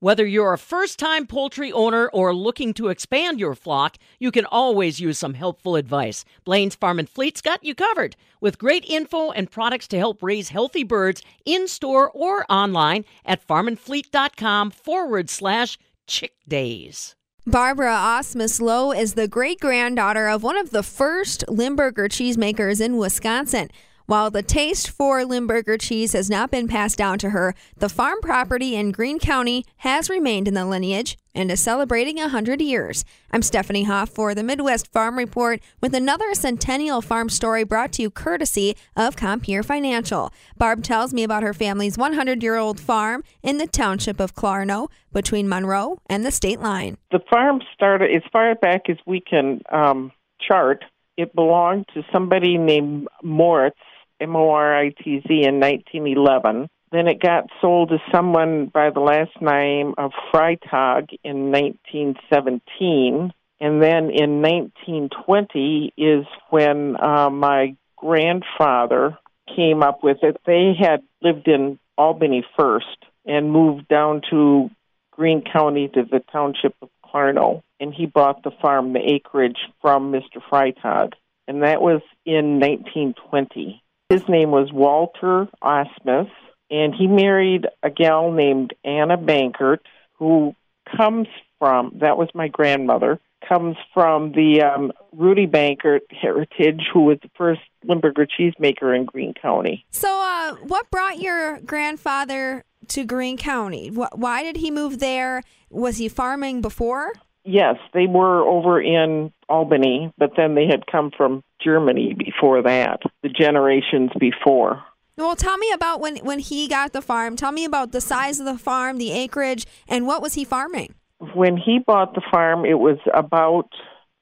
Whether you're a first time poultry owner or looking to expand your flock, you can always use some helpful advice. Blaine's Farm and Fleet's got you covered with great info and products to help raise healthy birds in store or online at farmandfleet.com forward slash chick days. Barbara Osmus Lowe is the great granddaughter of one of the first Limburger cheesemakers in Wisconsin. While the taste for Limburger cheese has not been passed down to her, the farm property in Green County has remained in the lineage and is celebrating 100 years. I'm Stephanie Hoff for the Midwest Farm Report with another Centennial Farm story brought to you courtesy of Compeer Financial. Barb tells me about her family's 100 year old farm in the township of Clarno between Monroe and the state line. The farm started as far back as we can um, chart. It belonged to somebody named Moritz M O R I T Z, in 1911. Then it got sold to someone by the last name of Freitag in 1917. And then in 1920 is when uh, my grandfather came up with it. They had lived in Albany first and moved down to Green County to the township of Clarno. And he bought the farm, the acreage, from Mr. Freitag. And that was in 1920. His name was Walter Osmus, and he married a gal named Anna Bankert, who comes from, that was my grandmother, comes from the um, Rudy Bankert heritage, who was the first Limburger cheesemaker in Green County. So, uh, what brought your grandfather to Green County? Why did he move there? Was he farming before? Yes, they were over in Albany, but then they had come from Germany before that, the generations before. Well, tell me about when when he got the farm. Tell me about the size of the farm, the acreage, and what was he farming? When he bought the farm, it was about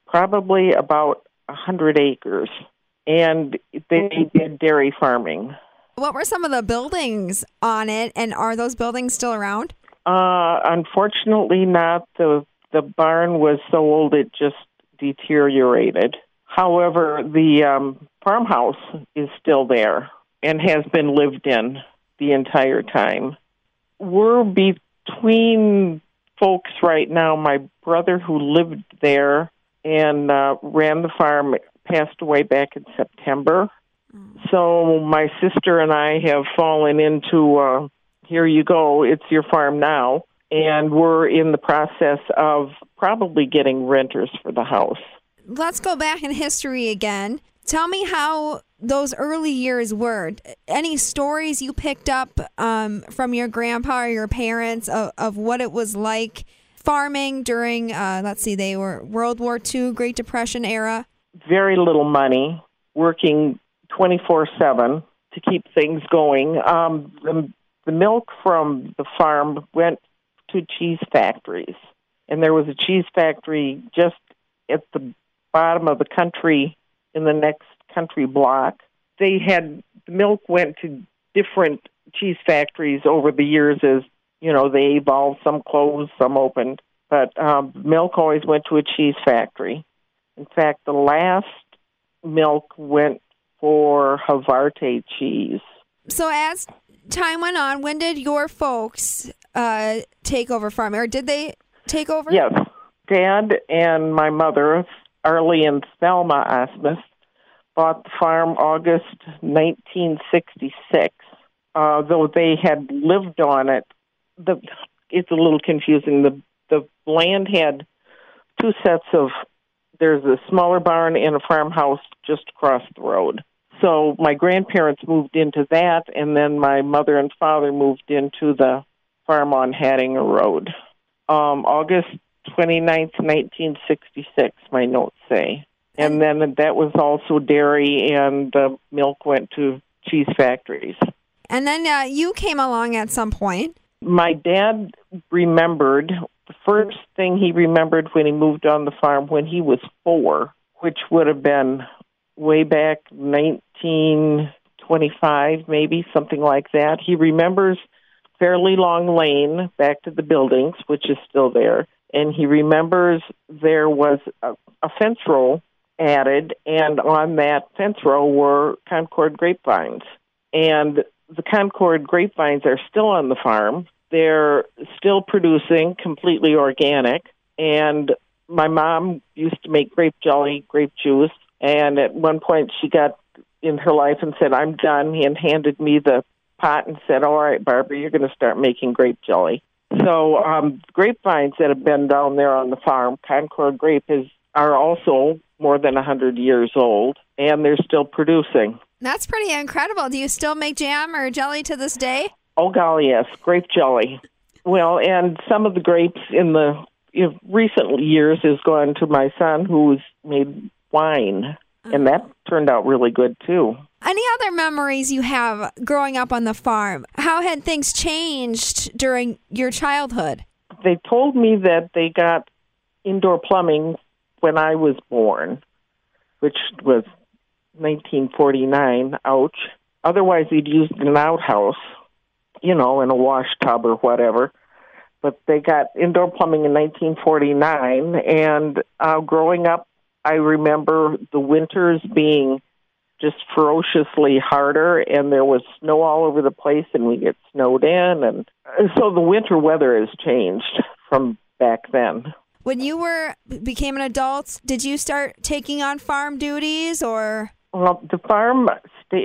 probably about a hundred acres, and they did dairy farming. What were some of the buildings on it, and are those buildings still around? Uh, unfortunately, not. The the barn was so old it just deteriorated. However, the um, farmhouse is still there and has been lived in the entire time. We're between folks right now. My brother, who lived there and uh, ran the farm, passed away back in September. Mm. So my sister and I have fallen into uh, here you go, it's your farm now and we're in the process of probably getting renters for the house. Let's go back in history again. Tell me how those early years were. Any stories you picked up um, from your grandpa or your parents of, of what it was like farming during, uh, let's see, they were World War II, Great Depression era? Very little money, working 24 7 to keep things going. Um, the, the milk from the farm went to cheese factories. And there was a cheese factory just at the bottom of the country in the next country block. They had the milk went to different cheese factories over the years as you know they evolved. Some closed, some opened, but um, milk always went to a cheese factory. In fact, the last milk went for Havarti cheese. So as time went on, when did your folks uh, take over farming, or did they take over? Yes, Dad and my mother, Arlie and Thelma Osmus, bought the farm August 1966. Uh, though they had lived on it, the it's a little confusing. The the land had two sets of there's a smaller barn and a farmhouse just across the road. So my grandparents moved into that, and then my mother and father moved into the farm on Hattinger Road. Um, August 29th, 1966, my notes say. And then that was also dairy, and the milk went to cheese factories. And then uh, you came along at some point. My dad remembered the first thing he remembered when he moved on the farm when he was four, which would have been way back 1925, maybe something like that. He remembers fairly long lane back to the buildings, which is still there. And he remembers there was a, a fence row added, and on that fence row were Concord grapevines. And the Concord grapevines are still on the farm. They're still producing, completely organic. And my mom used to make grape jelly, grape juice. And at one point, she got in her life and said, I'm done, and handed me the pot and said, All right, Barbara, you're going to start making grape jelly. So, um, grapevines that have been down there on the farm, Concord grape, is, are also more than a 100 years old, and they're still producing. That's pretty incredible. Do you still make jam or jelly to this day? Oh, golly, yes, grape jelly. Well, and some of the grapes in the you know, recent years has gone to my son who's made wine, and that turned out really good too. Any other memories you have growing up on the farm? How had things changed during your childhood? They told me that they got indoor plumbing when I was born, which was 1949. Ouch. Otherwise, they'd used an outhouse, you know, in a wash tub or whatever. But they got indoor plumbing in 1949, and uh, growing up, I remember the winters being just ferociously harder, and there was snow all over the place, and we get snowed in, and so the winter weather has changed from back then. When you were became an adult, did you start taking on farm duties or? Well, the farm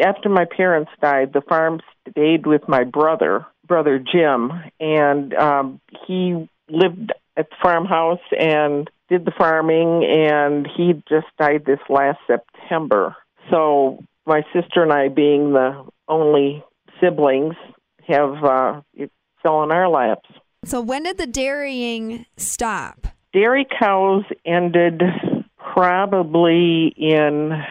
after my parents died, the farm stayed with my brother, brother Jim, and um, he lived at the farmhouse and did the farming, and he just died this last September. So my sister and I, being the only siblings, have uh, it fell on our laps. So when did the dairying stop? Dairy cows ended probably in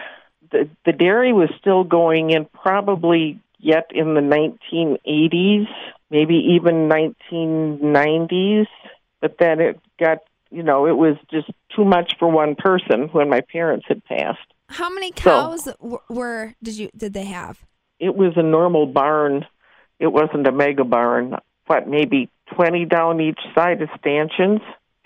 the the dairy was still going in probably yet in the 1980s, maybe even 1990s, but then it got you know it was just too much for one person when my parents had passed. How many cows so, were did you did they have? It was a normal barn. It wasn't a mega barn. What maybe 20 down each side of stanchions,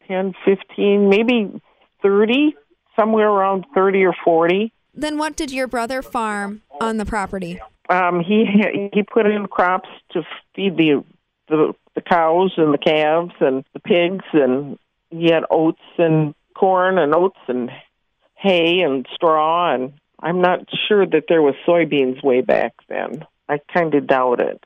10, 15, maybe 30, somewhere around 30 or 40. Then what did your brother farm on the property? Um, he he put in crops to feed the the the cows and the calves and the pigs, and he had oats and corn and oats and hay and straw. And I'm not sure that there was soybeans way back then. I kind of doubt it.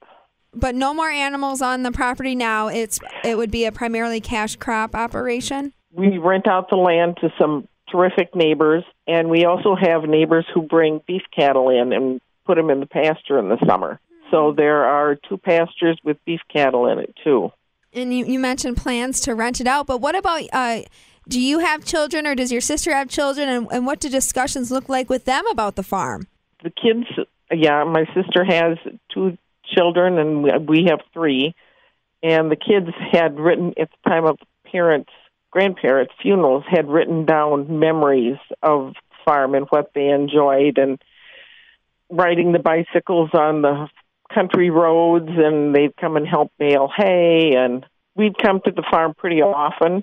But no more animals on the property now. It's it would be a primarily cash crop operation. We rent out the land to some terrific neighbors, and we also have neighbors who bring beef cattle in and put them in the pasture in the summer. So there are two pastures with beef cattle in it too. And you, you mentioned plans to rent it out, but what about uh, do you have children or does your sister have children, and, and what do discussions look like with them about the farm? The kids, yeah, my sister has two children, and we have three. And the kids had written at the time of parents' grandparents' funerals had written down memories of farm and what they enjoyed, and riding the bicycles on the country roads, and they'd come and help bale hay, and we'd come to the farm pretty often,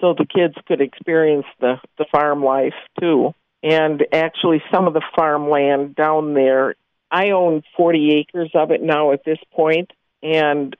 so the kids could experience the the farm life too. And actually, some of the farmland down there, I own 40 acres of it now at this point, and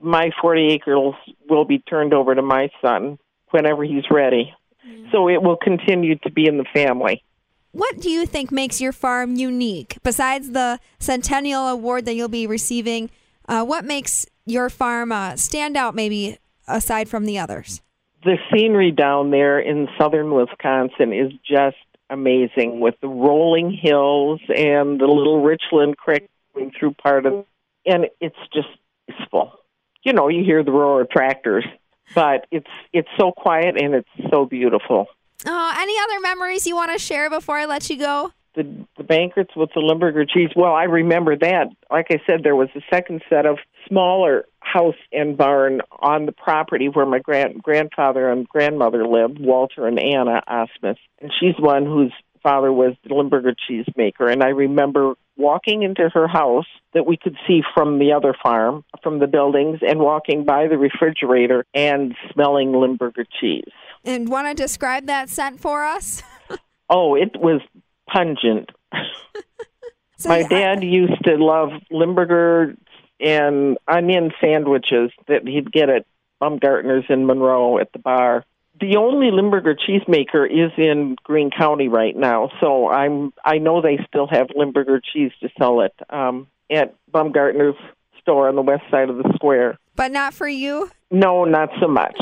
my 40 acres will be turned over to my son whenever he's ready. Mm. So it will continue to be in the family. What do you think makes your farm unique? Besides the Centennial Award that you'll be receiving, uh, what makes your farm uh, stand out maybe aside from the others? The scenery down there in southern Wisconsin is just amazing with the rolling hills and the little Richland Creek going through part of and it's just peaceful. You know, you hear the roar of tractors but it's it's so quiet and it's so beautiful. Oh, any other memories you want to share before I let you go? The the banquets with the Limburger cheese. Well, I remember that. Like I said, there was a second set of smaller house and barn on the property where my grand grandfather and grandmother lived, Walter and Anna Osmus, and she's one whose father was the Limburger cheese maker. And I remember walking into her house that we could see from the other farm, from the buildings, and walking by the refrigerator and smelling Limburger cheese. And want to describe that scent for us? oh, it was pungent. so My dad used to love Limburger and onion sandwiches that he'd get at Baumgartner's in Monroe at the bar. The only Limburger cheesemaker is in Green County right now, so I'm I know they still have Limburger cheese to sell it um, at Baumgartner's store on the west side of the square. But not for you? No, not so much.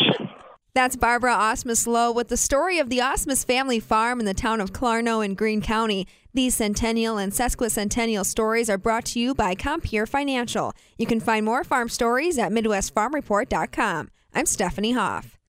That's Barbara Osmus Lowe with the story of the Osmus family farm in the town of Clarno in Green County. These centennial and sesquicentennial stories are brought to you by Compeer Financial. You can find more farm stories at MidwestFarmReport.com. I'm Stephanie Hoff.